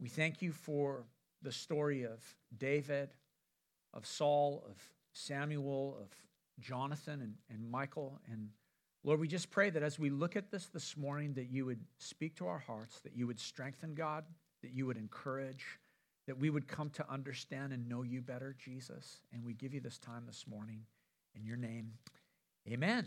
We thank you for the story of David, of Saul, of Samuel, of Jonathan, and, and Michal. And Lord, we just pray that as we look at this this morning, that you would speak to our hearts, that you would strengthen God, that you would encourage, that we would come to understand and know you better, Jesus. And we give you this time this morning in your name. Amen.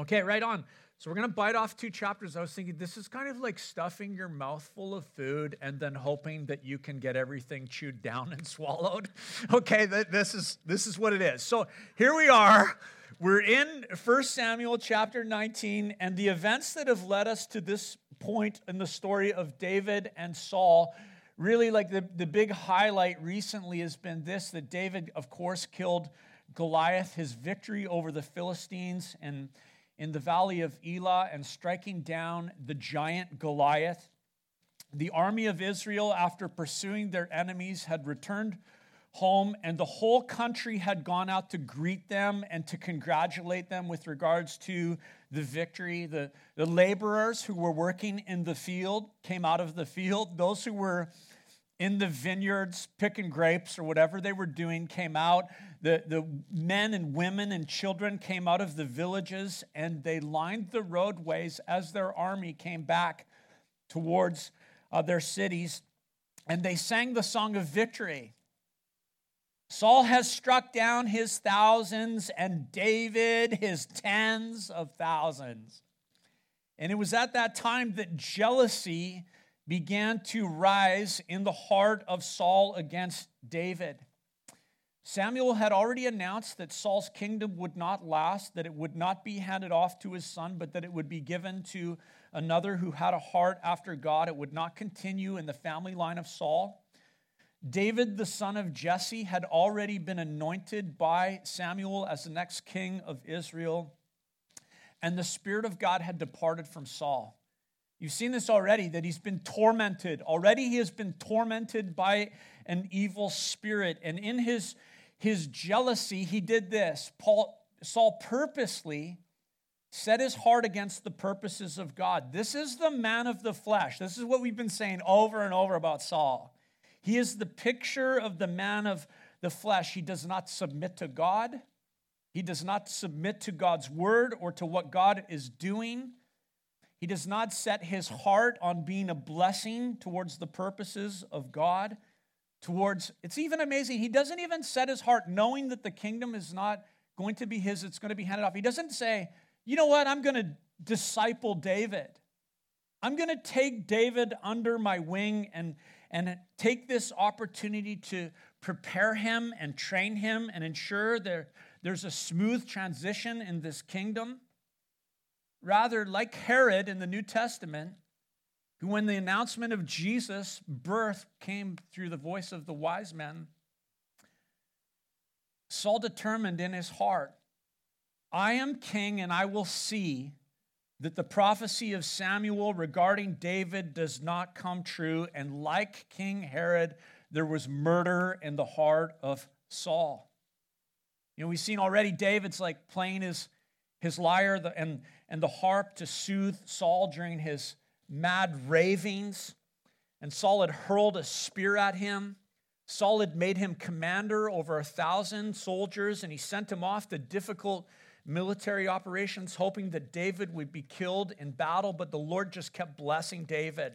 Okay, right on. So we're going to bite off two chapters. I was thinking this is kind of like stuffing your mouth full of food and then hoping that you can get everything chewed down and swallowed. Okay, this is this is what it is. So here we are. We're in 1 Samuel chapter 19 and the events that have led us to this point in the story of David and Saul really like the, the big highlight recently has been this that David of course killed Goliath, his victory over the Philistines and in the valley of Elah and striking down the giant Goliath. The army of Israel, after pursuing their enemies, had returned home, and the whole country had gone out to greet them and to congratulate them with regards to the victory. The, the laborers who were working in the field came out of the field. Those who were in the vineyards picking grapes or whatever they were doing came out. The, the men and women and children came out of the villages and they lined the roadways as their army came back towards uh, their cities and they sang the song of victory. Saul has struck down his thousands and David his tens of thousands. And it was at that time that jealousy began to rise in the heart of Saul against David. Samuel had already announced that Saul's kingdom would not last, that it would not be handed off to his son, but that it would be given to another who had a heart after God. It would not continue in the family line of Saul. David, the son of Jesse, had already been anointed by Samuel as the next king of Israel, and the Spirit of God had departed from Saul. You've seen this already, that he's been tormented. Already he has been tormented by an evil spirit. And in his, his jealousy, he did this. Paul, Saul purposely set his heart against the purposes of God. This is the man of the flesh. This is what we've been saying over and over about Saul. He is the picture of the man of the flesh. He does not submit to God. He does not submit to God's word or to what God is doing. He does not set his heart on being a blessing towards the purposes of God. Towards, it's even amazing, he doesn't even set his heart knowing that the kingdom is not going to be his, it's going to be handed off. He doesn't say, you know what, I'm going to disciple David. I'm going to take David under my wing and, and take this opportunity to prepare him and train him and ensure there, there's a smooth transition in this kingdom. Rather, like Herod in the New Testament, who, when the announcement of Jesus' birth came through the voice of the wise men, Saul determined in his heart, I am king and I will see that the prophecy of Samuel regarding David does not come true. And like King Herod, there was murder in the heart of Saul. You know, we've seen already David's like playing his, his lyre and and the harp to soothe Saul during his mad ravings. And Saul had hurled a spear at him. Saul had made him commander over a thousand soldiers, and he sent him off to difficult military operations, hoping that David would be killed in battle. But the Lord just kept blessing David,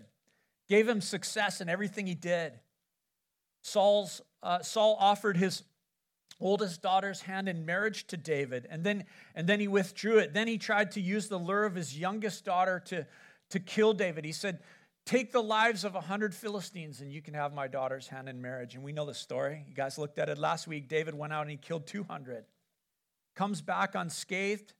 gave him success in everything he did. Saul's, uh, Saul offered his oldest daughter's hand in marriage to David, and then, and then he withdrew it. Then he tried to use the lure of his youngest daughter to, to kill David. He said, Take the lives of a hundred Philistines, and you can have my daughter's hand in marriage. And we know the story. You guys looked at it last week. David went out and he killed 200. Comes back unscathed,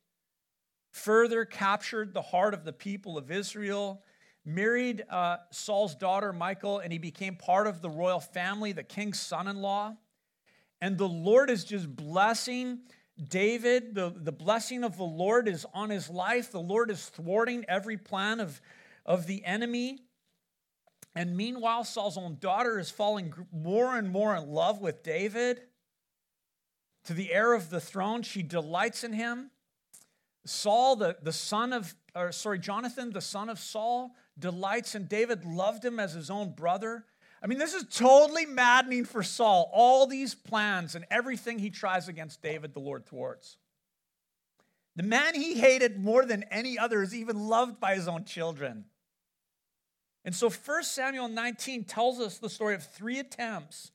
further captured the heart of the people of Israel married uh, Saul's daughter, Michal, and he became part of the royal family, the king's son in law. And the Lord is just blessing David. The, the blessing of the Lord is on his life. The Lord is thwarting every plan of, of the enemy. And meanwhile, Saul's own daughter is falling more and more in love with David. To the heir of the throne, she delights in him. Saul, the, the son of or sorry, Jonathan, the son of Saul, delights in David, loved him as his own brother. I mean, this is totally maddening for Saul, all these plans and everything he tries against David, the Lord thwarts. The man he hated more than any other is even loved by his own children. And so 1 Samuel 19 tells us the story of three attempts,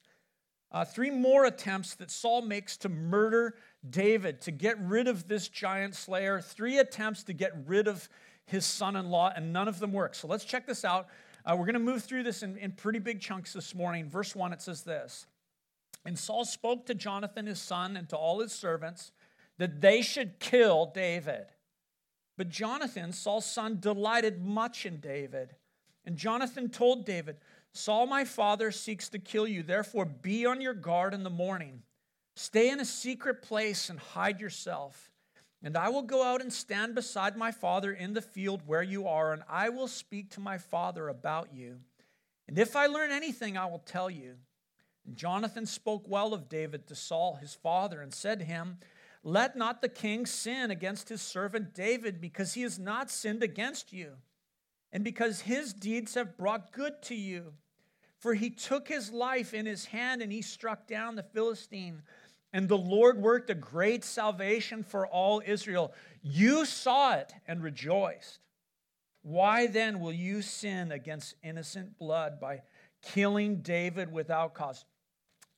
uh, three more attempts that Saul makes to murder David, to get rid of this giant slayer, three attempts to get rid of his son in law, and none of them work. So let's check this out. Uh, we're going to move through this in, in pretty big chunks this morning. Verse 1, it says this And Saul spoke to Jonathan his son and to all his servants that they should kill David. But Jonathan, Saul's son, delighted much in David. And Jonathan told David, Saul, my father, seeks to kill you. Therefore, be on your guard in the morning. Stay in a secret place and hide yourself. And I will go out and stand beside my father in the field where you are, and I will speak to my father about you. And if I learn anything, I will tell you. And Jonathan spoke well of David to Saul, his father, and said to him, Let not the king sin against his servant David, because he has not sinned against you, and because his deeds have brought good to you. For he took his life in his hand, and he struck down the Philistine and the Lord worked a great salvation for all Israel. You saw it and rejoiced. Why then will you sin against innocent blood by killing David without cause?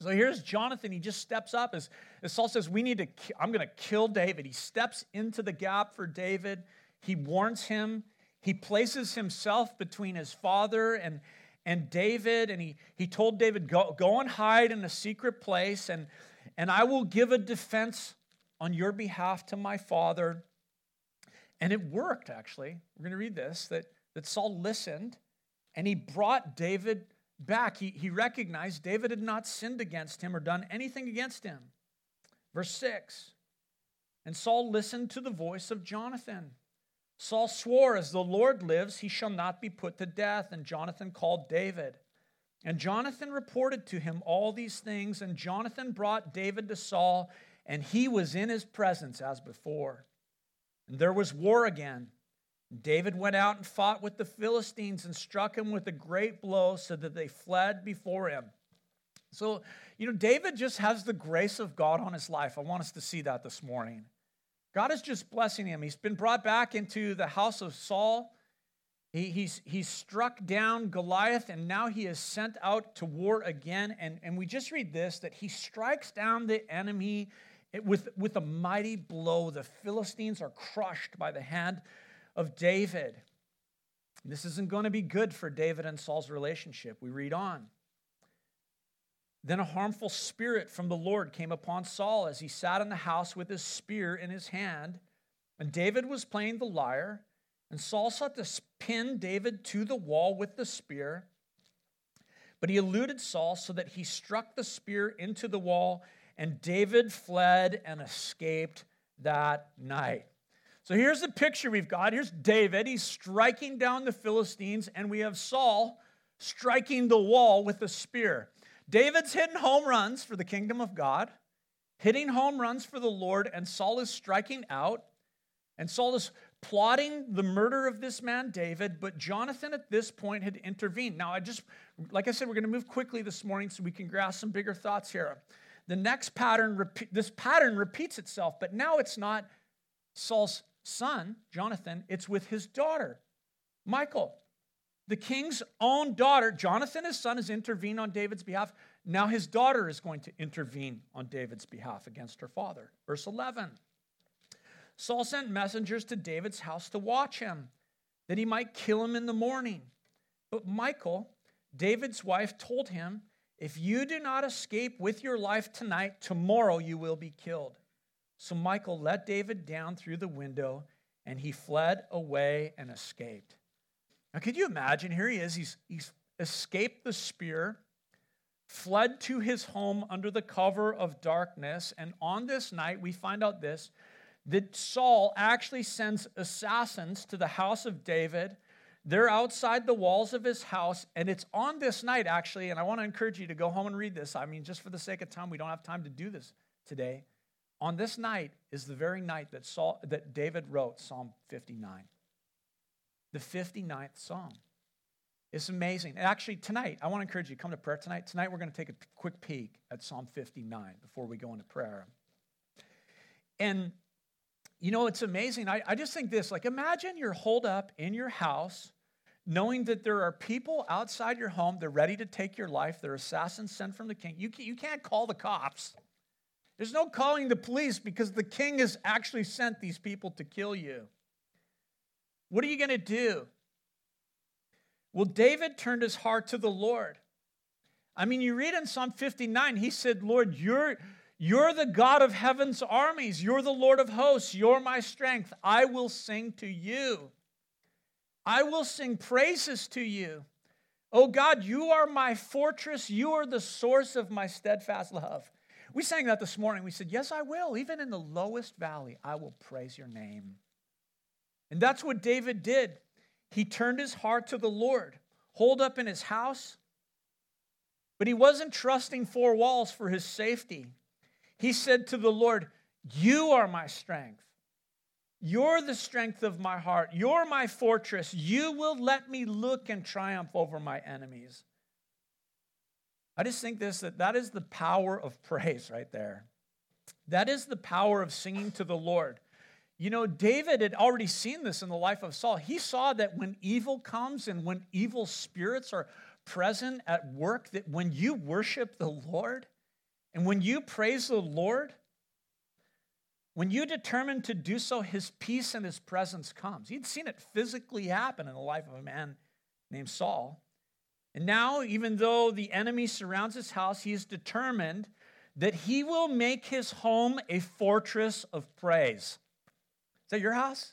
So here's Jonathan. He just steps up as, as Saul says, We need to, I'm going to kill David. He steps into the gap for David. He warns him. He places himself between his father and, and David. And he, he told David, go, go and hide in a secret place. And and I will give a defense on your behalf to my father. And it worked, actually. We're going to read this that, that Saul listened and he brought David back. He, he recognized David had not sinned against him or done anything against him. Verse 6 And Saul listened to the voice of Jonathan. Saul swore, As the Lord lives, he shall not be put to death. And Jonathan called David. And Jonathan reported to him all these things, and Jonathan brought David to Saul, and he was in his presence as before. And there was war again. David went out and fought with the Philistines and struck him with a great blow so that they fled before him. So, you know, David just has the grace of God on his life. I want us to see that this morning. God is just blessing him. He's been brought back into the house of Saul. He, he's, he's struck down Goliath and now he is sent out to war again. And, and we just read this that he strikes down the enemy with, with a mighty blow. The Philistines are crushed by the hand of David. This isn't going to be good for David and Saul's relationship. We read on. Then a harmful spirit from the Lord came upon Saul as he sat in the house with his spear in his hand. And David was playing the lyre. And Saul sought to pin David to the wall with the spear, but he eluded Saul so that he struck the spear into the wall, and David fled and escaped that night. So here's the picture we've got. Here's David. He's striking down the Philistines, and we have Saul striking the wall with a spear. David's hitting home runs for the kingdom of God, hitting home runs for the Lord, and Saul is striking out. And Saul is plotting the murder of this man, David, but Jonathan at this point had intervened. Now, I just, like I said, we're going to move quickly this morning so we can grasp some bigger thoughts here. The next pattern, this pattern repeats itself, but now it's not Saul's son, Jonathan, it's with his daughter, Michal. The king's own daughter, Jonathan, his son, has intervened on David's behalf. Now his daughter is going to intervene on David's behalf against her father. Verse 11. Saul sent messengers to David's house to watch him, that he might kill him in the morning. But Michal, David's wife, told him, If you do not escape with your life tonight, tomorrow you will be killed. So Michal let David down through the window, and he fled away and escaped. Now, could you imagine? Here he is. He's, he's escaped the spear, fled to his home under the cover of darkness. And on this night, we find out this that Saul actually sends assassins to the house of David. They're outside the walls of his house, and it's on this night, actually, and I want to encourage you to go home and read this. I mean, just for the sake of time, we don't have time to do this today. On this night is the very night that Saul that David wrote Psalm 59. the 59th Psalm. It's amazing. And Actually, tonight, I want to encourage you to come to prayer tonight. Tonight, we're going to take a quick peek at Psalm 59 before we go into prayer. And, you know, it's amazing. I, I just think this like, imagine you're holed up in your house knowing that there are people outside your home, they're ready to take your life, they're assassins sent from the king. You, you can't call the cops. There's no calling the police because the king has actually sent these people to kill you. What are you going to do? Well, David turned his heart to the Lord. I mean, you read in Psalm 59, he said, Lord, you're, you're the God of heaven's armies. You're the Lord of hosts. You're my strength. I will sing to you. I will sing praises to you. Oh God, you are my fortress. You are the source of my steadfast love. We sang that this morning. We said, Yes, I will. Even in the lowest valley, I will praise your name. And that's what David did. He turned his heart to the Lord, holed up in his house, but he wasn't trusting four walls for his safety. He said to the Lord, You are my strength. You're the strength of my heart. You're my fortress. You will let me look and triumph over my enemies. I just think this that that is the power of praise right there. That is the power of singing to the Lord. You know, David had already seen this in the life of Saul. He saw that when evil comes and when evil spirits are present at work, that when you worship the Lord and when you praise the Lord, when you determine to do so, his peace and his presence comes. He'd seen it physically happen in the life of a man named Saul. And now, even though the enemy surrounds his house, he is determined that he will make his home a fortress of praise. Is that your house?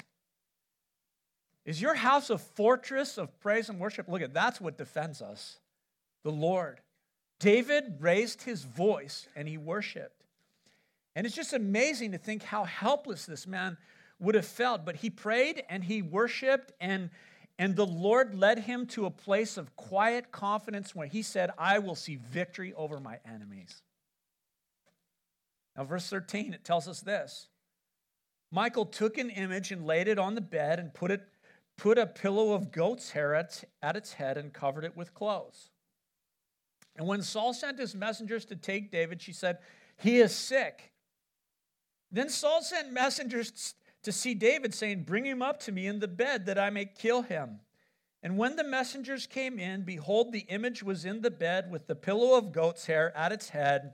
Is your house a fortress of praise and worship? Look at that's what defends us. The Lord. David raised his voice and he worshiped. And it's just amazing to think how helpless this man would have felt. But he prayed and he worshiped, and, and the Lord led him to a place of quiet confidence where he said, I will see victory over my enemies. Now, verse 13, it tells us this Michal took an image and laid it on the bed and put, it, put a pillow of goat's hair at, at its head and covered it with clothes. And when Saul sent his messengers to take David, she said, He is sick. Then Saul sent messengers to see David, saying, Bring him up to me in the bed that I may kill him. And when the messengers came in, behold, the image was in the bed with the pillow of goat's hair at its head.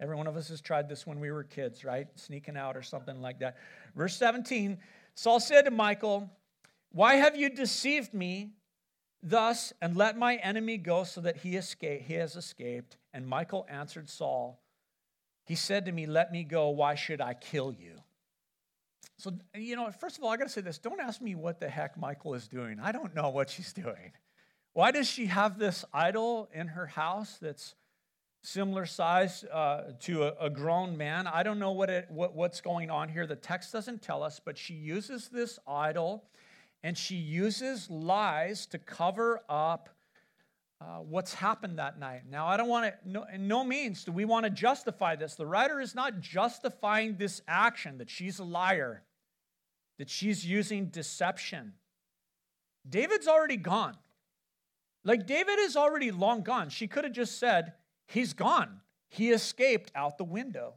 Every one of us has tried this when we were kids, right? Sneaking out or something like that. Verse 17 Saul said to Michal, Why have you deceived me thus and let my enemy go so that he, escape, he has escaped? And michal answered Saul, he said to me, Let me go. Why should I kill you? So, you know, first of all, I got to say this don't ask me what the heck michal is doing. I don't know what she's doing. Why does she have this idol in her house that's similar size uh, to a, a, grown man? I don't know what, it, what what's going on here. The text doesn't tell us, but she uses this idol and she uses lies to cover up uh, what's happened that night. Now, I don't want to, no, in no means do we want to justify this. The writer is not justifying this action that she's a liar, that she's using deception. David's already gone. Like, David is already long gone. She could have just said, He's gone. He escaped out the window.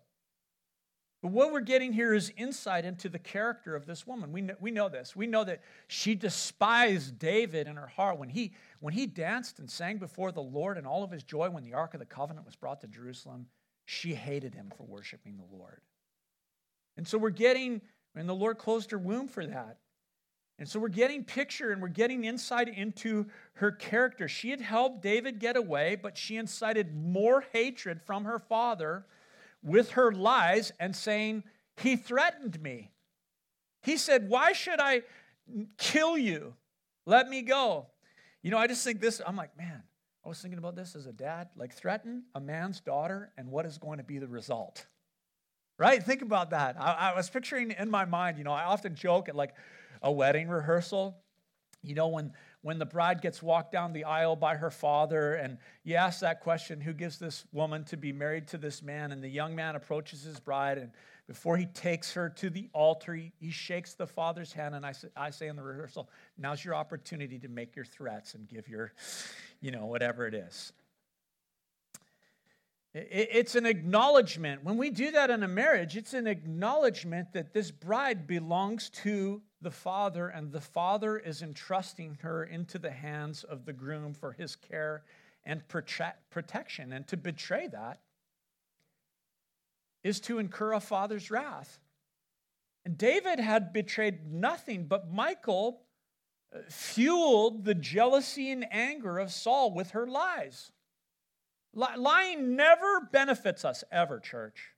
But what we're getting here is insight into the character of this woman. We know, we know this. We know that she despised David in her heart when he, when he danced and sang before the Lord in all of his joy when the Ark of the Covenant was brought to Jerusalem. She hated him for worshiping the Lord. And so we're getting, and the Lord closed her womb for that. And so we're getting picture and we're getting insight into her character. She had helped David get away, but she incited more hatred from her father with her lies and saying, He threatened me. He said, Why should I kill you? Let me go. You know, I just think this, I'm like, man, I was thinking about this as a dad, like threaten a man's daughter, and what is going to be the result? Right? Think about that. I, I was picturing in my mind, you know, I often joke at like a wedding rehearsal, you know, when when the bride gets walked down the aisle by her father, and you ask that question who gives this woman to be married to this man? And the young man approaches his bride, and before he takes her to the altar, he, shakes the father's hand. And I say, I say in the rehearsal, now's your opportunity to make your threats and give your, you know, whatever it is. It's an acknowledgement. When we do that in a marriage, it's an acknowledgement that this bride belongs to the father, and the father is entrusting her into the hands of the groom for his care and protection. And to betray that is to incur a father's wrath. And David had betrayed nothing, but Michal uh, fueled the jealousy and anger of Saul with her lies. Lying never benefits us, ever, church.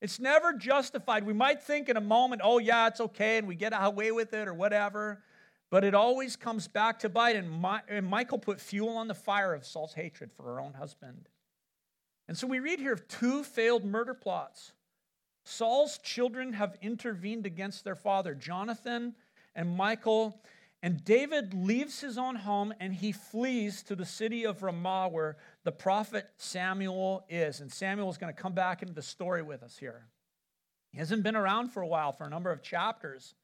It's never justified. We might think in a moment, oh, yeah, it's okay, and we get away with it or whatever, but it always comes back to bite. And, My, and Michal put fuel on the fire of Saul's hatred for her own husband. And so we read here of two failed murder plots. Saul's children have intervened against their father, Jonathan and Michal, and David leaves his own home and he flees to the city of Ramah where the prophet Samuel is. And Samuel is going to come back into the story with us here. He hasn't been around for a while, for a number of chapters.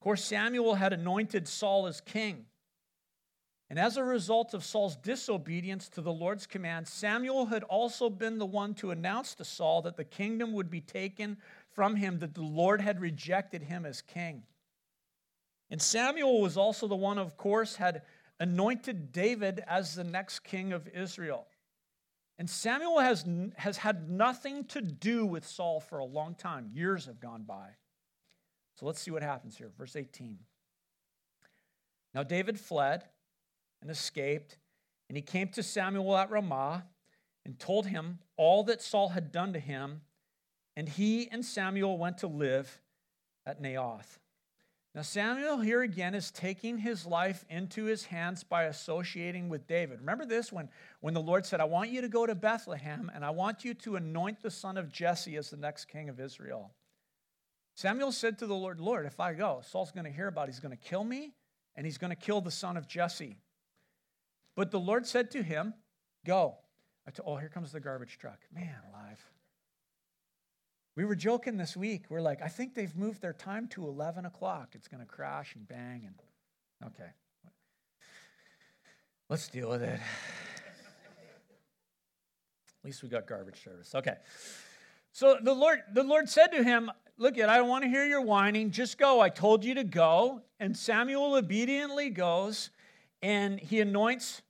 Of course, Samuel had anointed Saul as king. And as a result of Saul's disobedience to the Lord's command, Samuel had also been the one to announce to Saul that the kingdom would be taken from him, that the Lord had rejected him as king. And Samuel was also the one, of course, had anointed David as the next king of Israel. And Samuel has, has had nothing to do with Saul for a long time. Years have gone by. So let's see what happens here. Verse 18. Now David fled and escaped, and he came to Samuel at Ramah and told him all that Saul had done to him. And he and Samuel went to live at Naioth. Now, Samuel here again is taking his life into his hands by associating with David. Remember this when, when the Lord said, I want you to go to Bethlehem and I want you to anoint the son of Jesse as the next king of Israel. Samuel said to the Lord, Lord, if I go, Saul's going to hear about it. He's going to kill me and he's going to kill the son of Jesse. But the Lord said to him, Go. Oh, here comes the garbage truck. Man. We were joking this week. We're like, I think they've moved their time to 11 o'clock. It's going to crash and bang. And okay, let's deal with it. At least we got garbage service. Okay. So the Lord, the Lord said to him, Look, at I don't want to hear your whining. Just go. I told you to go. And Samuel obediently goes and he anoints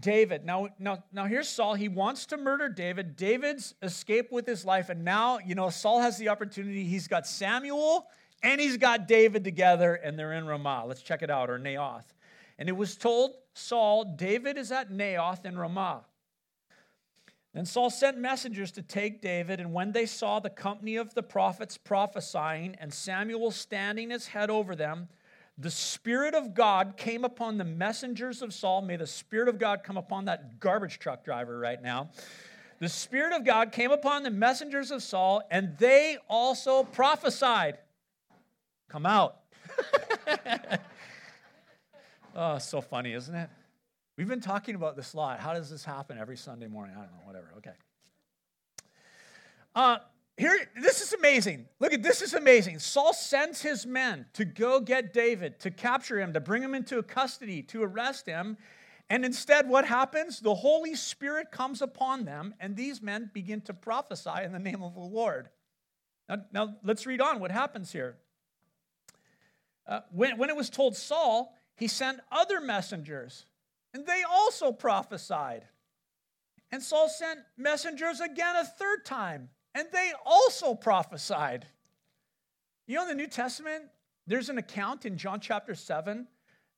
David. Now, now, now here's Saul. He wants to murder David. David's escaped with his life, and now, you know, Saul has the opportunity. He's got Samuel and he's got David together, and they're in Ramah. Let's check it out, or Naioth. And it was told Saul, David is at Naioth in Ramah. Then Saul sent messengers to take David, and when they saw the company of the prophets prophesying and Samuel standing his head over them, the Spirit of God came upon the messengers of Saul. May the Spirit of God come upon that garbage truck driver right now. The Spirit of God came upon the messengers of Saul, and they also prophesied. Come out. oh, so funny, isn't it? We've been talking about this a lot. How does this happen every Sunday morning? I don't know, whatever. Okay. Uh, here, this is amazing. Look at this is amazing. Saul sends his men to go get David, to capture him, to bring him into custody, to arrest him. And instead, what happens? The Holy Spirit comes upon them, and these men begin to prophesy in the name of the Lord. Now, now let's read on what happens here. Uh, when, when it was told Saul, he sent other messengers, and they also prophesied. And Saul sent messengers again a third time and they also prophesied. You know, in the New Testament, there's an account in John chapter 7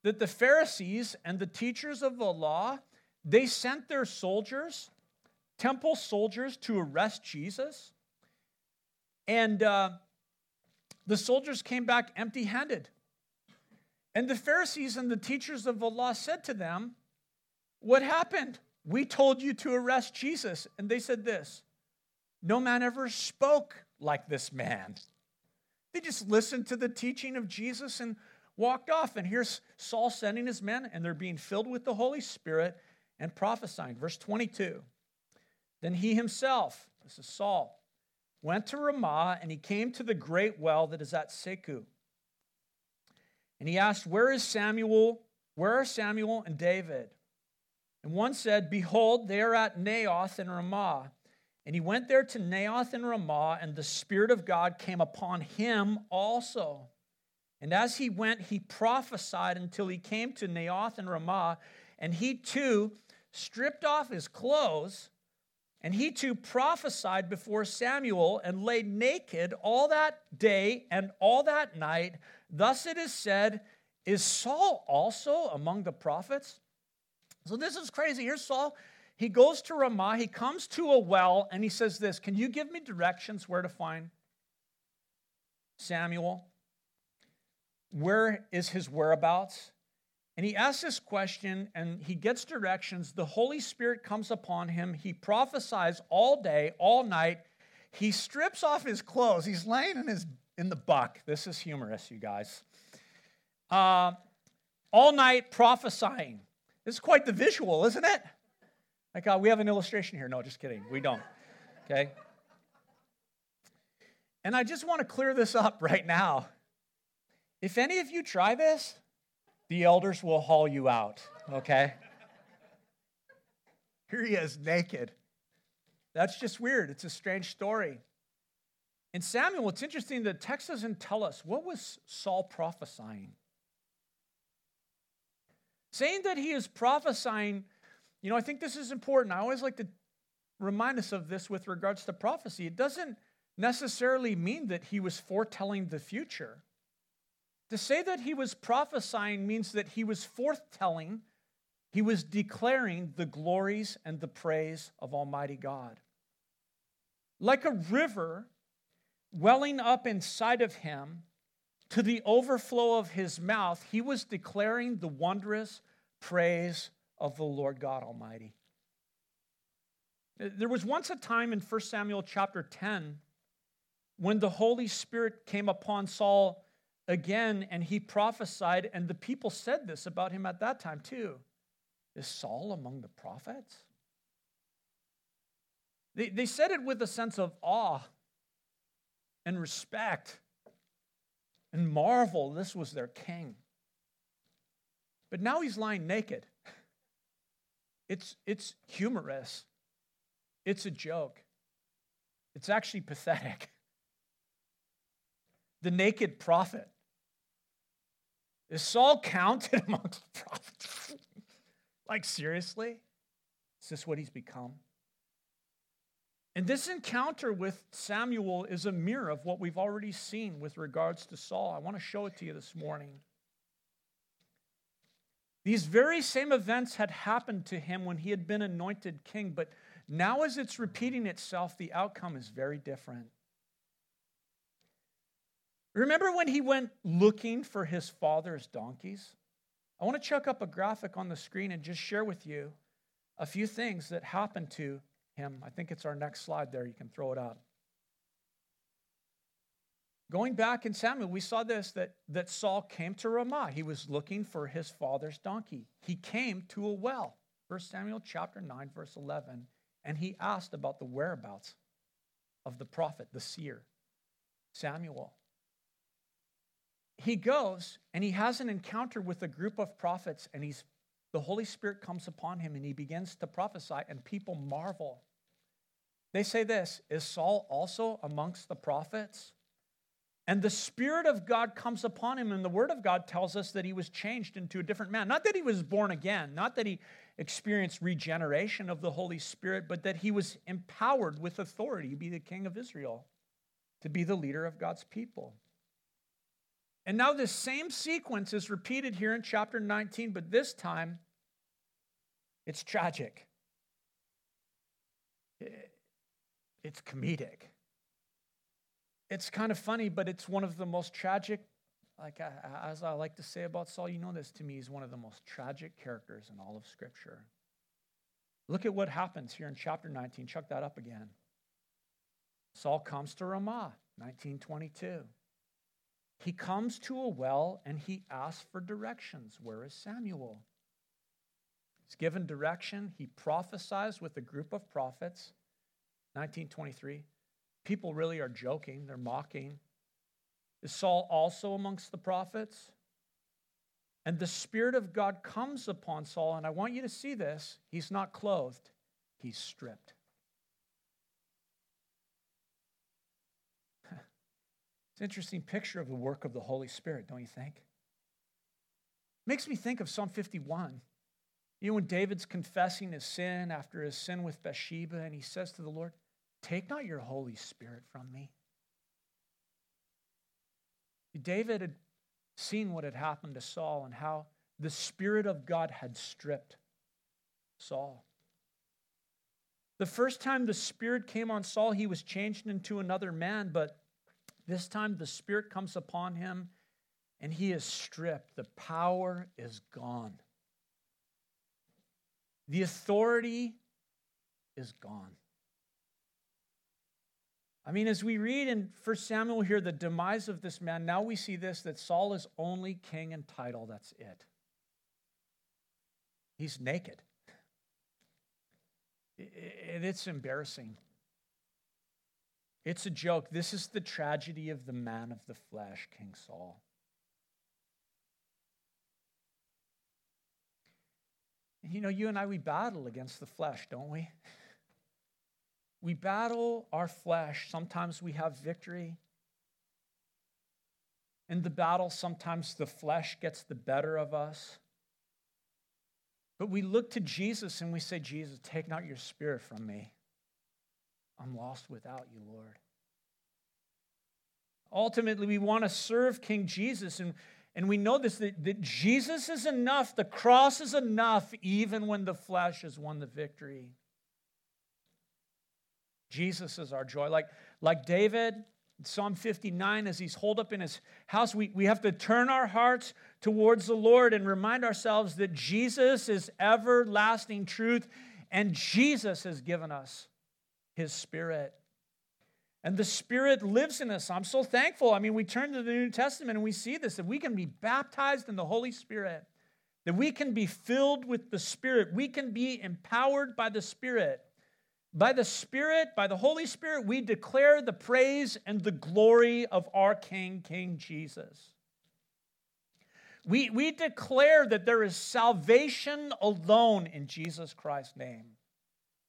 that the Pharisees and the teachers of the law, they sent their soldiers, temple soldiers, to arrest Jesus. And uh, the soldiers came back empty handed. And the Pharisees and the teachers of the law said to them, What happened? We told you to arrest Jesus. And they said this no man ever spoke like this man. They just listened to the teaching of Jesus and walked off. And here's Saul sending his men, and they're being filled with the Holy Spirit and prophesying. Verse 22. Then he himself, this is Saul, went to Ramah, and he came to the great well that is at Secu. And he asked, Where is Samuel? Where are Samuel and David? And one said, Behold, they are at Naioth in Ramah. And he went there to Naioth in Ramah, and the Spirit of God came upon him also. And as he went, he prophesied until he came to Naioth in Ramah, and he too stripped off his clothes, and he too prophesied before Samuel and lay naked all that day and all that night. Thus it is said, Is Saul also among the prophets? So this is crazy. Here's Saul. He goes to Ramah, he comes to a well, and he says, This, can you give me directions where to find Samuel? Where is his whereabouts? And he asks this question and he gets directions. The Holy Spirit comes upon him. He prophesies all day, all night. He strips off his clothes. He's laying in, his, in the buck. This is humorous, you guys. Uh, all night prophesying. This is quite the visual, isn't it? Like, uh, we have an illustration here. No, just kidding. We don't. Okay? And I just want to clear this up right now. If any of you try this, the elders will haul you out, okay? Here he is, naked. That's just weird. It's a strange story. In Samuel, it's interesting the text doesn't tell us what was Saul prophesying. Saying that he is prophesying, you know, I think this is important. I always like to remind us of this with regards to prophecy. It doesn't necessarily mean that he was foretelling the future. To say that he was prophesying means that he was forthtelling, he was declaring the glories and the praise of Almighty God. Like a river welling up inside of him to the overflow of his mouth, he was declaring the wondrous praise of the Lord God Almighty. There was once a time in 1 Samuel chapter 10 when the Holy Spirit came upon Saul again and he prophesied, and the people said this about him at that time too. Is Saul among the prophets? They, they said it with a sense of awe and respect and marvel. This was their king. But now he's lying naked. It's, it's humorous, it's a joke, it's actually pathetic. The naked prophet. Is Saul counted amongst the prophets? like, seriously? Is this what he's become? And this encounter with Samuel is a mirror of what we've already seen with regards to Saul. I want to show it to you this morning. These very same events had happened to him when he had been anointed king, but now as it's repeating itself, the outcome is very different. Remember when he went looking for his father's donkeys? I want to chuck up a graphic on the screen and just share with you a few things that happened to him. I think it's our next slide there. You can throw it up. Going back in Samuel, we saw this that, that Saul came to Ramah. He was looking for his father's donkey. He came to a well. 1 Samuel chapter 9, verse 11. And he asked about the whereabouts of the prophet, the seer, Samuel he goes and he has an encounter with a group of prophets and he's the holy spirit comes upon him and he begins to prophesy and people marvel they say this is saul also amongst the prophets and the spirit of god comes upon him and the word of god tells us that he was changed into a different man not that he was born again not that he experienced regeneration of the holy spirit but that he was empowered with authority to be the king of israel to be the leader of god's people and now this same sequence is repeated here in chapter 19, but this time it's tragic. It's comedic. It's kind of funny, but it's one of the most tragic, like as I like to say about Saul, you know this to me, is one of the most tragic characters in all of Scripture. Look at what happens here in chapter 19. Chuck that up again. Saul comes to Ramah, 1922. he comes to a well and he asks for directions. Where is Samuel? He's given direction. He prophesies with a group of prophets. 1923. People really are joking, they're mocking. Is Saul also amongst the prophets? And the Spirit of God comes upon Saul, and I want you to see this. He's not clothed, he's stripped. It's an interesting picture of the work of the Holy Spirit, don't you think? Makes me think of Psalm 51. You know, when David's confessing his sin after his sin with Bathsheba, and he says to the Lord, Take not your Holy Spirit from me. David had seen what had happened to Saul and how the Spirit of God had stripped Saul. The first time the Spirit came on Saul, he was changed into another man, but this time the Spirit comes upon him and he is stripped. The power is gone. The authority is gone. I mean, as we read in 1 Samuel here, the demise of this man, now we see this that Saul is only king and title. That's it. He's naked. And it's embarrassing. It's a joke. This is the tragedy of the man of the flesh, King Saul. You know, you and I, we battle against the flesh, don't we? We battle our flesh. Sometimes we have victory. In the battle, sometimes the flesh gets the better of us. But we look to Jesus and we say, Jesus, take not your spirit from me. I'm lost without you, Lord. Ultimately, we want to serve King Jesus, and, and we know this that, that Jesus is enough, the cross is enough, even when the flesh has won the victory. Jesus is our joy. Like, like David, Psalm 59, as he's holed up in his house, we, we have to turn our hearts towards the Lord and remind ourselves that Jesus is everlasting truth and Jesus has given us his spirit. And the Spirit lives in us. I'm so thankful. I mean, we turn to the New Testament and we see this that we can be baptized in the Holy Spirit, that we can be filled with the Spirit, we can be empowered by the Spirit. By the Spirit, by the Holy Spirit, we declare the praise and the glory of our King, King Jesus. We, we declare that there is salvation alone in Jesus Christ's name,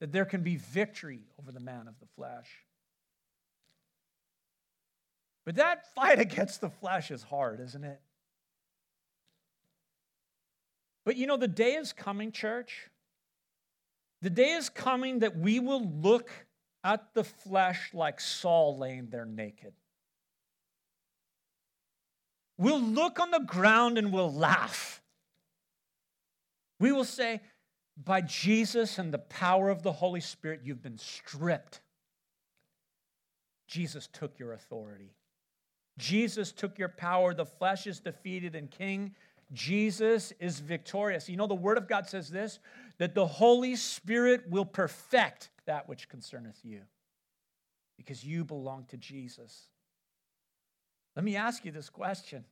that there can be victory over the man of the flesh. But that fight against the flesh is hard, isn't it? But you know, the day is coming, church, the day is coming that we will look at the flesh like Saul laying there naked. We'll look on the ground and we'll laugh. We will say, by Jesus and the power of the Holy Spirit, you've been stripped. Jesus took your authority. Jesus took your power. The flesh is defeated and king. Jesus is victorious. You know, the Word of God says this that the Holy Spirit will perfect that which concerneth you because you belong to Jesus. Let me ask you this question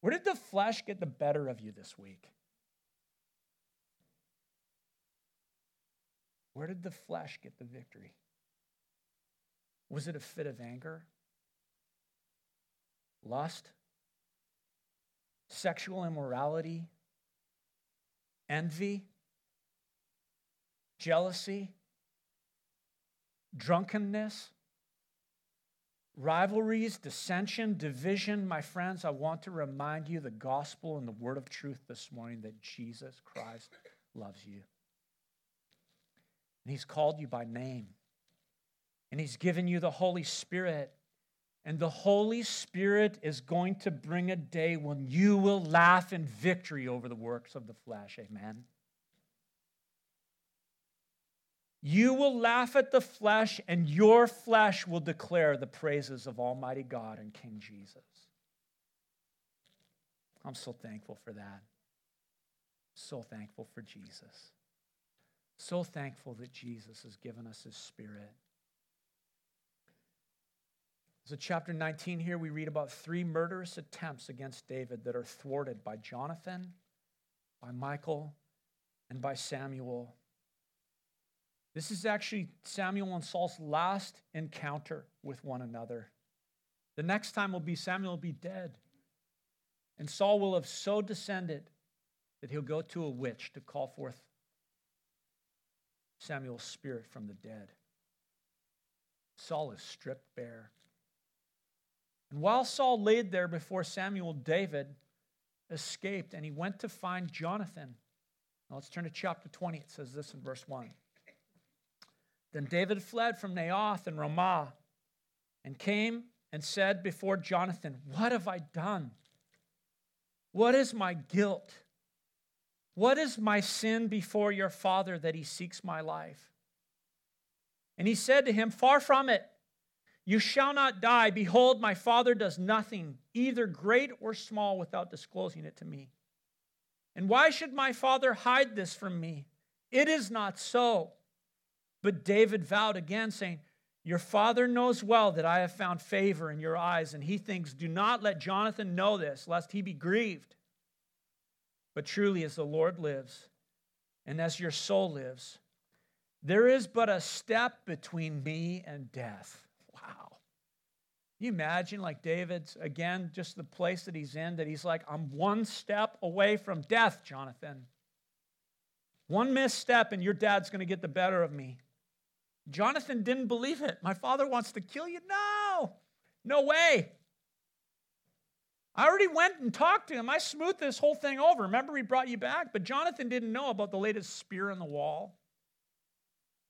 Where did the flesh get the better of you this week? Where did the flesh get the victory? Was it a fit of anger? Lust? Sexual immorality? envy, jealousy, drunkenness, rivalries, dissension, division. My friends, I want to remind you the gospel and the word of truth this morning that Jesus Christ loves you. And He's called you by name. And He's given you the Holy Spirit and the Holy Spirit is going to bring a day when you will laugh in victory over the works of the flesh. Amen. You will laugh at the flesh, and your flesh will declare the praises of Almighty God and King Jesus. I'm so thankful for that. So thankful for Jesus. So thankful that Jesus has given us his spirit. So, chapter 19 here, we read about three murderous attempts against David that are thwarted by Jonathan, by Michal, and by Samuel. This is actually Samuel and Saul's last encounter with one another. The next time will be Samuel will be dead. And Saul will have so descended that he'll go to a witch to call forth Samuel's spirit from the dead. Saul is stripped bare. And while Saul laid there before Samuel, David escaped and he went to find Jonathan. Now let's turn to chapter 20. It says this in verse 1. Then David fled from Naioth and Ramah and came and said before Jonathan, What have I done? What is my guilt? What is my sin before your father that he seeks my life? And he said to him, Far from it. You shall not die. Behold, my father does nothing, either great or small, without disclosing it to me. And why should my father hide this from me? It is not so. But David vowed again, saying, Your father knows well that I have found favor in your eyes, and he thinks, Do not let Jonathan know this, lest he be grieved. But truly, as the Lord lives, and as your soul lives, there is but a step between me and death. You imagine, like David's, again, just the place that he's in, that he's like, I'm one step away from death, Jonathan. One misstep, and your dad's going to get the better of me. Jonathan didn't believe it. My father wants to kill you. No, no way. I already went and talked to him. I smoothed this whole thing over. Remember, he brought you back? But Jonathan didn't know about the latest spear in the wall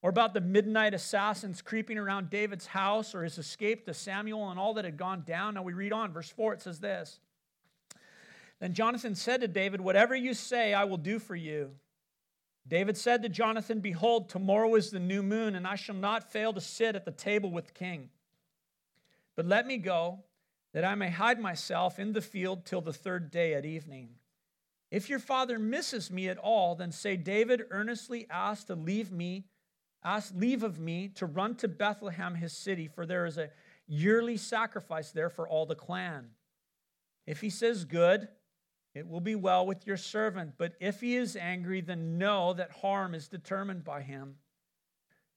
or about the midnight assassins creeping around David's house or his escape to Samuel and all that had gone down. Now we read on, verse 4, it says this Then Jonathan said to David, Whatever you say, I will do for you. David said to Jonathan, Behold, tomorrow is the new moon, and I shall not fail to sit at the table with the king. But let me go, that I may hide myself in the field till the third day at evening. If your father misses me at all, then say, David earnestly asked to leave me, ask leave of me to run to Bethlehem, his city, for there is a yearly sacrifice there for all the clan. If he says, Good, it will be well with your servant, but if he is angry, then know that harm is determined by him.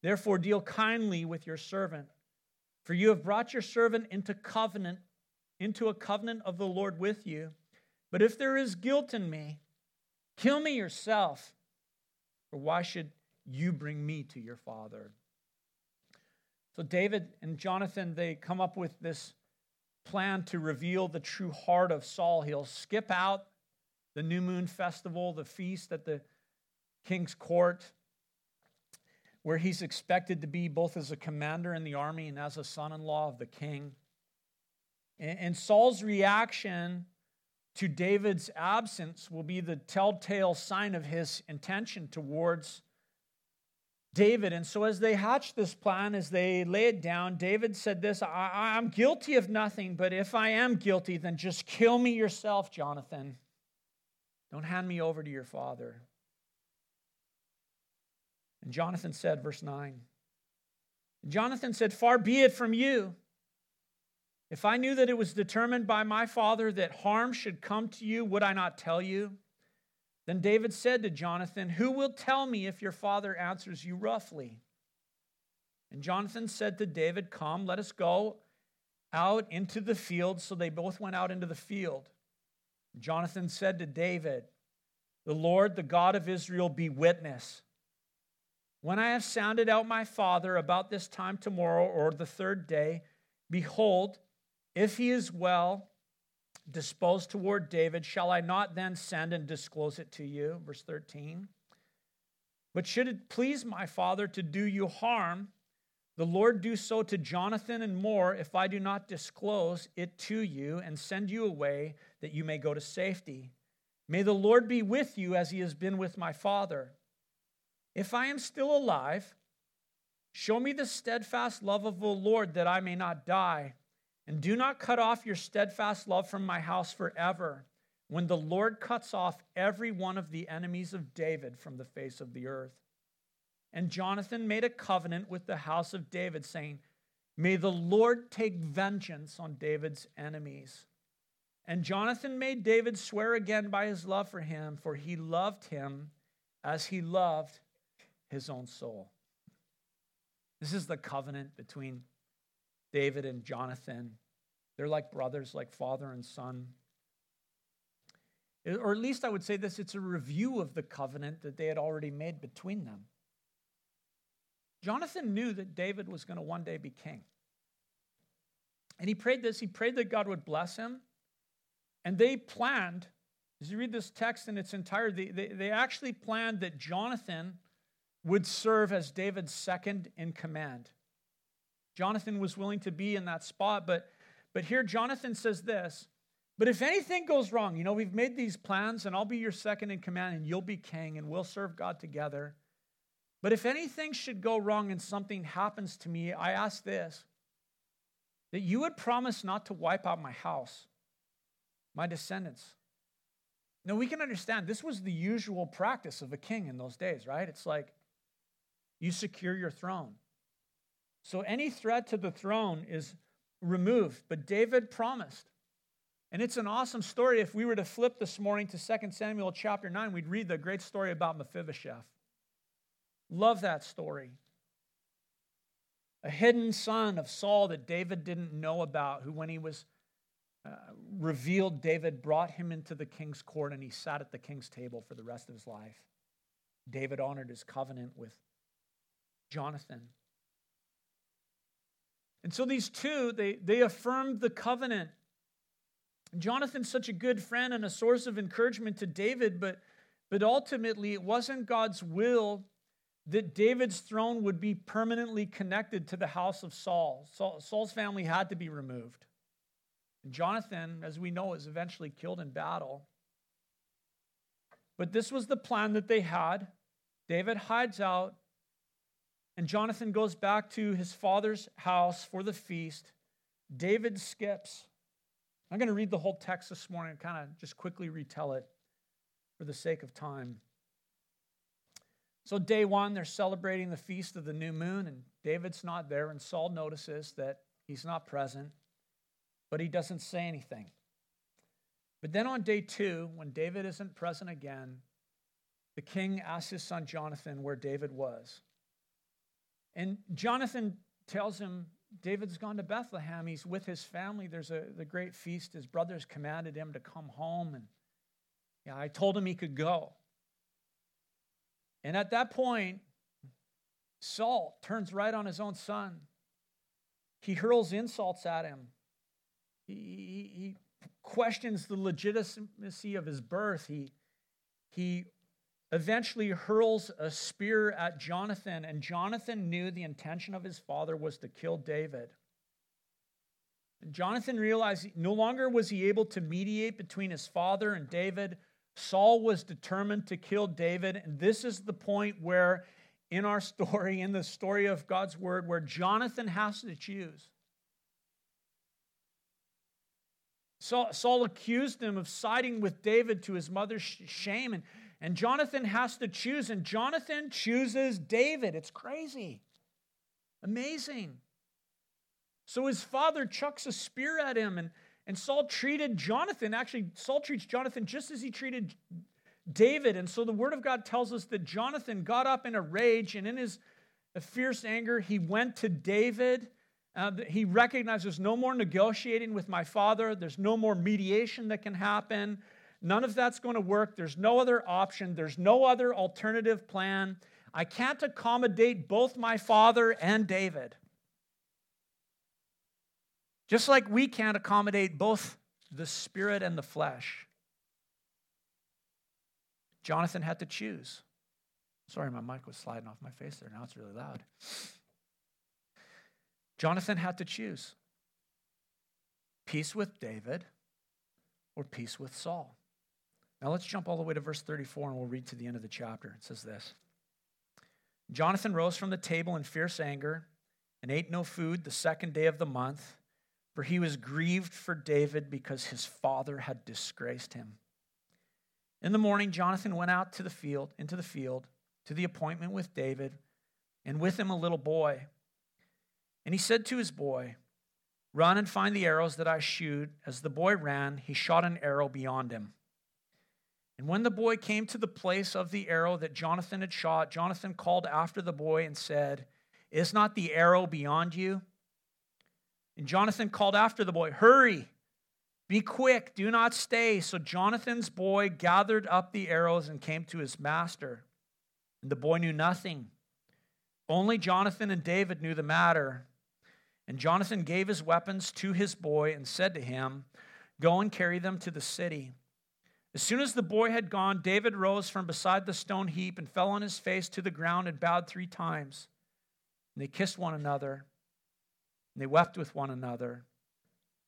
Therefore, deal kindly with your servant, for you have brought your servant into covenant, into a covenant of the Lord with you. But if there is guilt in me, kill me yourself, for why should you bring me to your father? So David and Jonathan, they come up with this plan to reveal the true heart of Saul. He'll skip out the new moon festival, the feast at the king's court, where he's expected to be both as a commander in the army and as a son in law of the king. And Saul's reaction to David's absence will be the telltale sign of his intention towards David. And so, as they hatched this plan, as they lay it down, David said this I, am guilty of nothing, but if I am guilty, then just kill me yourself, Jonathan. Don't hand me over to your father. And Jonathan said, verse 9, Jonathan said, Far be it from you. If I knew that it was determined by my father that harm should come to you, would I not tell you? Then David said to Jonathan, Who will tell me if your father answers you roughly? And Jonathan said to David, Come, let us go out into the field. So they both went out into the field. Jonathan said to David, The Lord, the God of Israel, be witness. When I have sounded out my father about this time tomorrow or the third day, behold, if he is well, disposed toward David, shall I not then send and disclose it to you? Verse 13. But should it please my father to do you harm, the Lord do so to Jonathan and more if I do not disclose it to you and send you away that you may go to safety. May the Lord be with you as he has been with my father. If I am still alive, show me the steadfast love of the Lord that I may not die. And do not cut off your steadfast love from my house forever, when the Lord cuts off every one of the enemies of David from the face of the earth. And Jonathan made a covenant with the house of David, saying, May the Lord take vengeance on David's enemies. And Jonathan made David swear again by his love for him, for he loved him as he loved his own soul. This is the covenant between David and Jonathan. They're like brothers, like father and son. Or at least I would say this it's a review of the covenant that they had already made between them. Jonathan knew that David was going to one day be king. And he prayed this he prayed that God would bless him. And they planned, as you read this text in its entirety, they, they actually planned that Jonathan would serve as David's second in command. Jonathan was willing to be in that spot, but, but here Jonathan says this But if anything goes wrong, you know, we've made these plans, and I'll be your second in command, and you'll be king, and we'll serve God together. But if anything should go wrong and something happens to me, I ask this that you would promise not to wipe out my house, my descendants. Now, we can understand this was the usual practice of a king in those days, right? It's like you secure your throne. So any threat to the throne is removed. But David promised. And it's an awesome story. If we were to flip this morning to 2 Samuel chapter 9, we'd read the great story about Mephibosheth. Love that story. A hidden son of Saul that David didn't know about, who, when he was uh, revealed, David brought him into the king's court and he sat at the king's table for the rest of his life. David honored his covenant with Jonathan. And so these two, they, they affirmed the covenant. Jonathan's such a good friend and a source of encouragement to David, but, but ultimately it wasn't God's will that David's throne would be permanently connected to the house of Saul. Saul Saul's family had to be removed. And Jonathan, as we know, is eventually killed in battle. But this was the plan that they had. David hides out, and Jonathan goes back to his father's house for the feast. David skips. I'm going to read the whole text this morning and kind of just quickly retell it for the sake of time. So, day one, they're celebrating the feast of the new moon, and David's not there, and Saul notices that he's not present, but he doesn't say anything. But then on day two, when David isn't present again, the king asks his son Jonathan where David was. And Jonathan tells him David's gone to Bethlehem. He's with his family. There's a the great feast. His brothers commanded him to come home, and yeah, I told him he could go. And at that point, Saul turns right on his own son. He hurls insults at him. He, he, he questions the legitimacy of his birth. He, he eventually hurls a spear at Jonathan, and Jonathan knew the intention of his father was to kill David. Jonathan realized no longer was he able to mediate between his father and David, Saul was determined to kill David. And this is the point where, in our story, in the story of God's word, where Jonathan has to choose. Saul, Saul accused him of siding with David to his mother's shame, and, and Jonathan has to choose, and Jonathan chooses David. It's crazy. Amazing. So his father chucks a spear at him, and, and Saul treated Jonathan, actually, Saul treats Jonathan just as he treated David. And so the word of God tells us that Jonathan got up in a rage and in his fierce anger, he went to David. Uh, he recognized there's no more negotiating with my father, there's no more mediation that can happen. None of that's going to work. There's no other option, there's no other alternative plan. I can't accommodate both my father and David. Just like we can't accommodate both the spirit and the flesh. Jonathan had to choose. Sorry, my mic was sliding off my face there. Now it's really loud. Jonathan had to choose peace with David or peace with Saul. Now let's jump all the way to verse 34 and we'll read to the end of the chapter. It says this Jonathan rose from the table in fierce anger and ate no food the second day of the month for he was grieved for David because his father had disgraced him. In the morning, Jonathan went out to the field, into the field, to the appointment with David, and with him a little boy. And he said to his boy, Run and find the arrows that I shoot. As the boy ran, he shot an arrow beyond him. And when the boy came to the place of the arrow that Jonathan had shot, Jonathan called after the boy and said, Is not the arrow beyond you? And Jonathan called after the boy, Hurry, be quick, do not stay. So Jonathan's boy gathered up the arrows and came to his master. And the boy knew nothing. Only Jonathan and David knew the matter. And Jonathan gave his weapons to his boy and said to him, Go and carry them to the city. As soon as the boy had gone, David rose from beside the stone heap and fell on his face to the ground and bowed three times. And they kissed one another, and they wept with one another,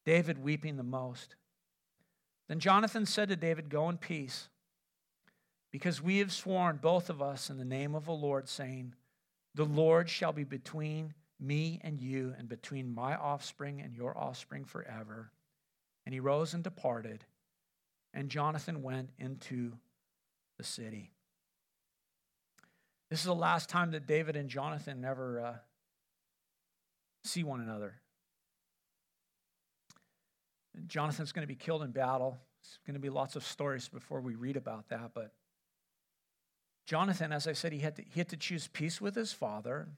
David weeping the most. Then Jonathan said to David, Go in peace, because we have sworn, both of us, in the name of the Lord, saying, The Lord shall be between me and you, and between my offspring and your offspring forever. And he rose and departed, and Jonathan went into the city. This is the last time that David and Jonathan ever uh, see one another. Jonathan's going to be killed in battle. There's going to be lots of stories before we read about that. But Jonathan, as I said, he had to, he had to choose peace with his father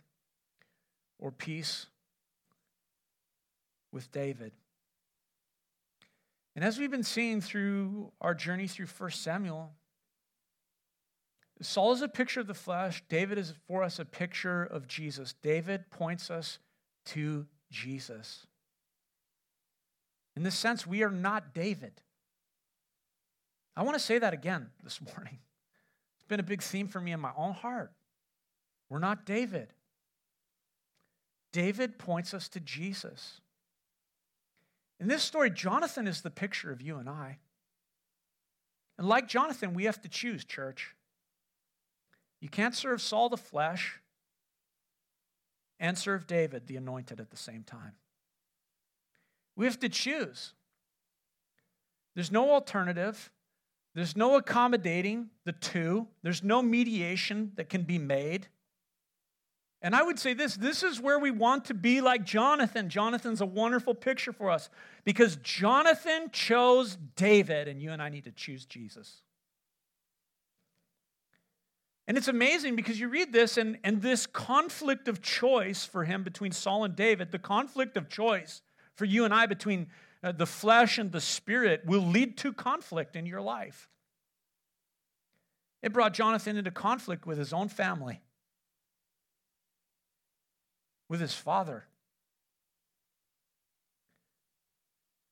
or peace with David. And as we've been seeing through our journey through 1 Samuel, Saul is a picture of the flesh. David is for us a picture of Jesus. David points us to Jesus. In this sense, we are not David. I want to say that again this morning. It's been a big theme for me in my own heart. We're not David. David points us to Jesus. In this story, Jonathan is the picture of you and I. And like Jonathan, we have to choose, church. You can't serve Saul the flesh and serve David the anointed at the same time. We have to choose. There's no alternative. There's no accommodating the two. There's no mediation that can be made. And I would say this this is where we want to be like Jonathan. Jonathan's a wonderful picture for us because Jonathan chose David, and you and I need to choose Jesus. And it's amazing because you read this, and, and this conflict of choice for him between Saul and David, the conflict of choice for you and I between uh, the flesh and the spirit will lead to conflict in your life. It brought Jonathan into conflict with his own family, with his father.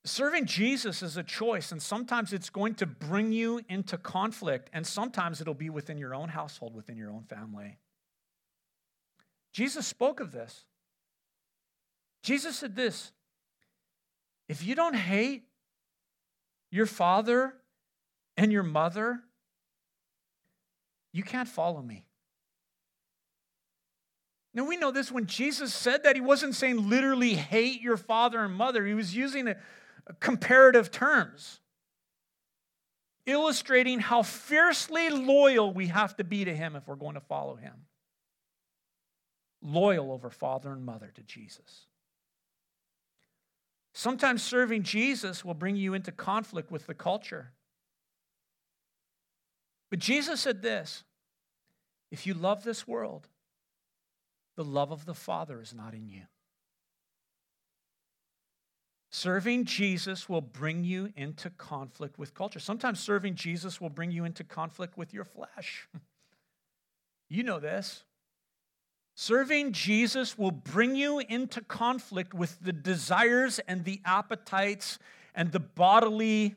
Serving Jesus is a choice, and sometimes it's going to bring you into conflict, and sometimes it'll be within your own household, within your own family. Jesus spoke of this. Jesus said this if you don't hate your father and your mother, you can't follow me. Now, we know this when Jesus said that, he wasn't saying literally hate your father and mother. He was using a, a comparative terms, illustrating how fiercely loyal we have to be to him if we're going to follow him. Loyal over father and mother to Jesus. Sometimes serving Jesus will bring you into conflict with the culture. But Jesus said this if you love this world, the love of the Father is not in you. Serving Jesus will bring you into conflict with culture. Sometimes serving Jesus will bring you into conflict with your flesh. you know this. Serving Jesus will bring you into conflict with the desires and the appetites and the bodily,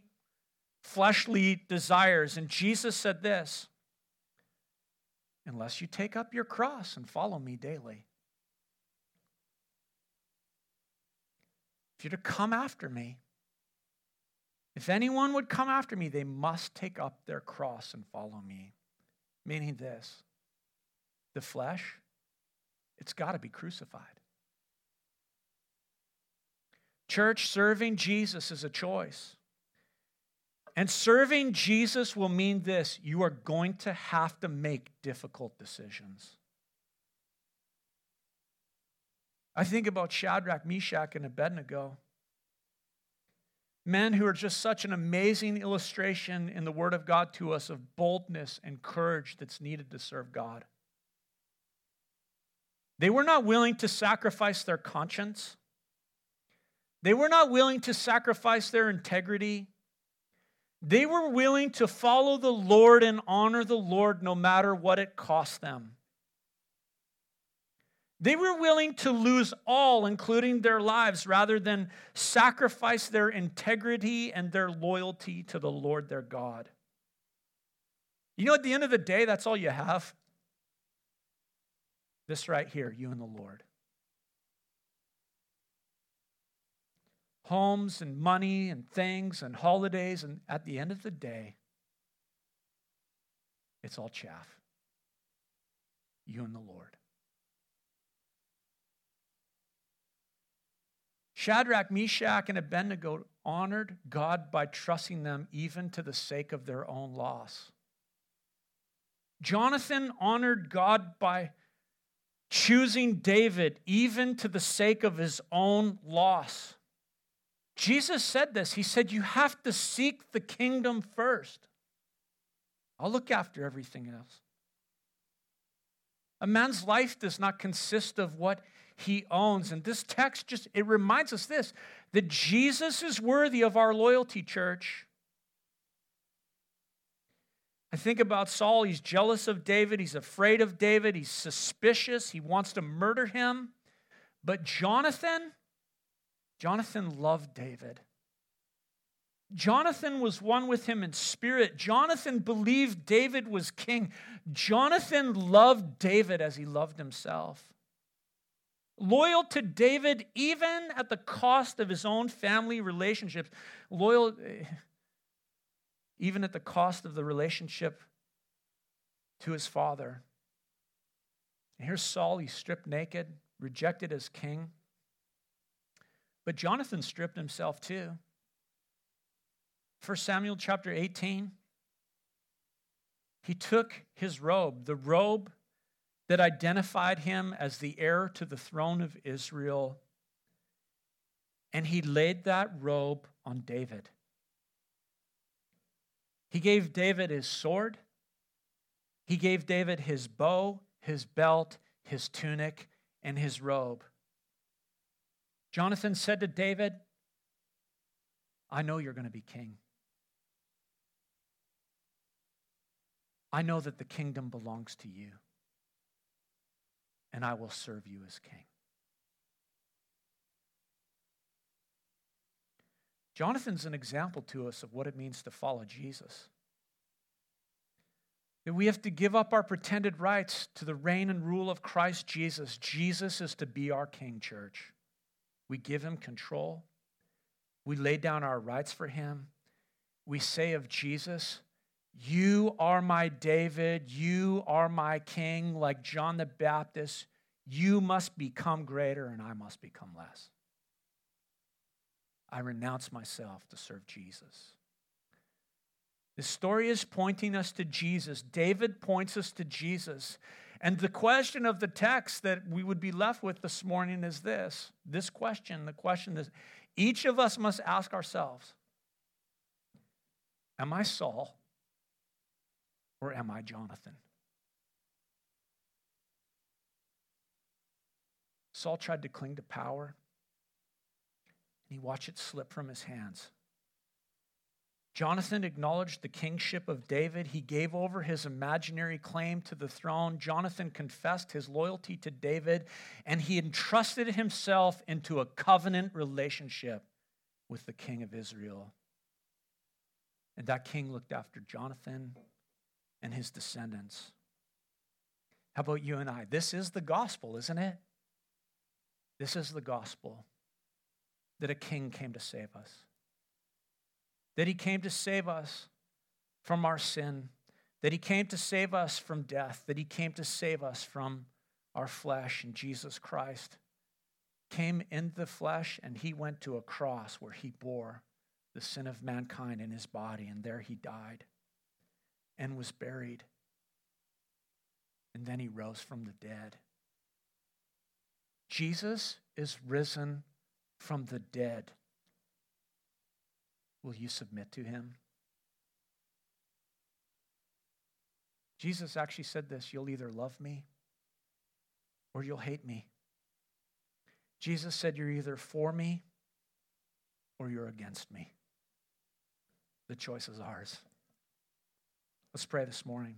fleshly desires. And Jesus said this unless you take up your cross and follow me daily. If you're to come after me, if anyone would come after me, they must take up their cross and follow me. Meaning this the flesh it's got to be crucified. Church, serving Jesus is a choice. And serving Jesus will mean this you are going to have to make difficult decisions. I think about Shadrach, Meshach, and Abednego. Men who are just such an amazing illustration in the Word of God to us of boldness and courage that's needed to serve God. They were not willing to sacrifice their conscience. They were not willing to sacrifice their integrity. They were willing to follow the Lord and honor the Lord no matter what it cost them. They were willing to lose all, including their lives, rather than sacrifice their integrity and their loyalty to the Lord their God. You know, at the end of the day, that's all you have. This right here, you and the Lord. Homes and money and things and holidays, and at the end of the day, it's all chaff. You and the Lord. Shadrach, Meshach, and Abednego honored God by trusting them even to the sake of their own loss. Jonathan honored God by choosing David even to the sake of his own loss. Jesus said this. He said, You have to seek the kingdom first. I'll look after everything else. A man's life does not consist of what he owns. And this text just it reminds us this that Jesus is worthy of our loyalty, church. I think about Saul. He's jealous of David. He's afraid of David. He's suspicious. He wants to murder him. But Jonathan, Jonathan loved David. Jonathan was one with him in spirit. Jonathan believed David was king. Jonathan loved David as he loved himself. Loyal to David, even at the cost of his own family relationships. Loyal eh, even at the cost of the relationship to his father. And here's Saul, he's stripped naked, rejected as king. But Jonathan stripped himself too. 1 Samuel chapter 18. He took his robe, the robe that identified him as the heir to the throne of Israel, and he laid that robe on David. He gave David his sword, he gave David his bow, his belt, his tunic, and his robe. Jonathan said to David, I know you're going to be king. I know that the kingdom belongs to you, and I will serve you as king. Jonathan's an example to us of what it means to follow Jesus. That we have to give up our pretended rights to the reign and rule of Christ Jesus. Jesus is to be our king, church. We give him control. We lay down our rights for him. We say of Jesus, You are my David. You are my king, like John the Baptist. You must become greater, and I must become less. I renounce myself to serve Jesus. The story is pointing us to Jesus. David points us to Jesus. And the question of the text that we would be left with this morning is this this question the question that each of us must ask ourselves Am I Saul or am I Jonathan? Saul tried to cling to power and he watched it slip from his hands. Jonathan acknowledged the kingship of David. He gave over his imaginary claim to the throne. Jonathan confessed his loyalty to David, and he entrusted himself into a covenant relationship with the king of Israel. And that king looked after Jonathan and his descendants. How about you and I? This is the gospel, isn't it? This is the gospel that a king came to save us, that he came to save us from our sin, that he came to save us from death, that he came to save us from our flesh, and Jesus Christ came in the flesh and he went to a cross where he bore the sin of mankind in his body, and there he died and was buried. And then he rose from the dead. Jesus is risen from the dead, will you submit to him? Jesus actually said this you'll either love me or you'll hate me. Jesus said, You're either for me or you're against me. The choice is ours. Let's pray this morning.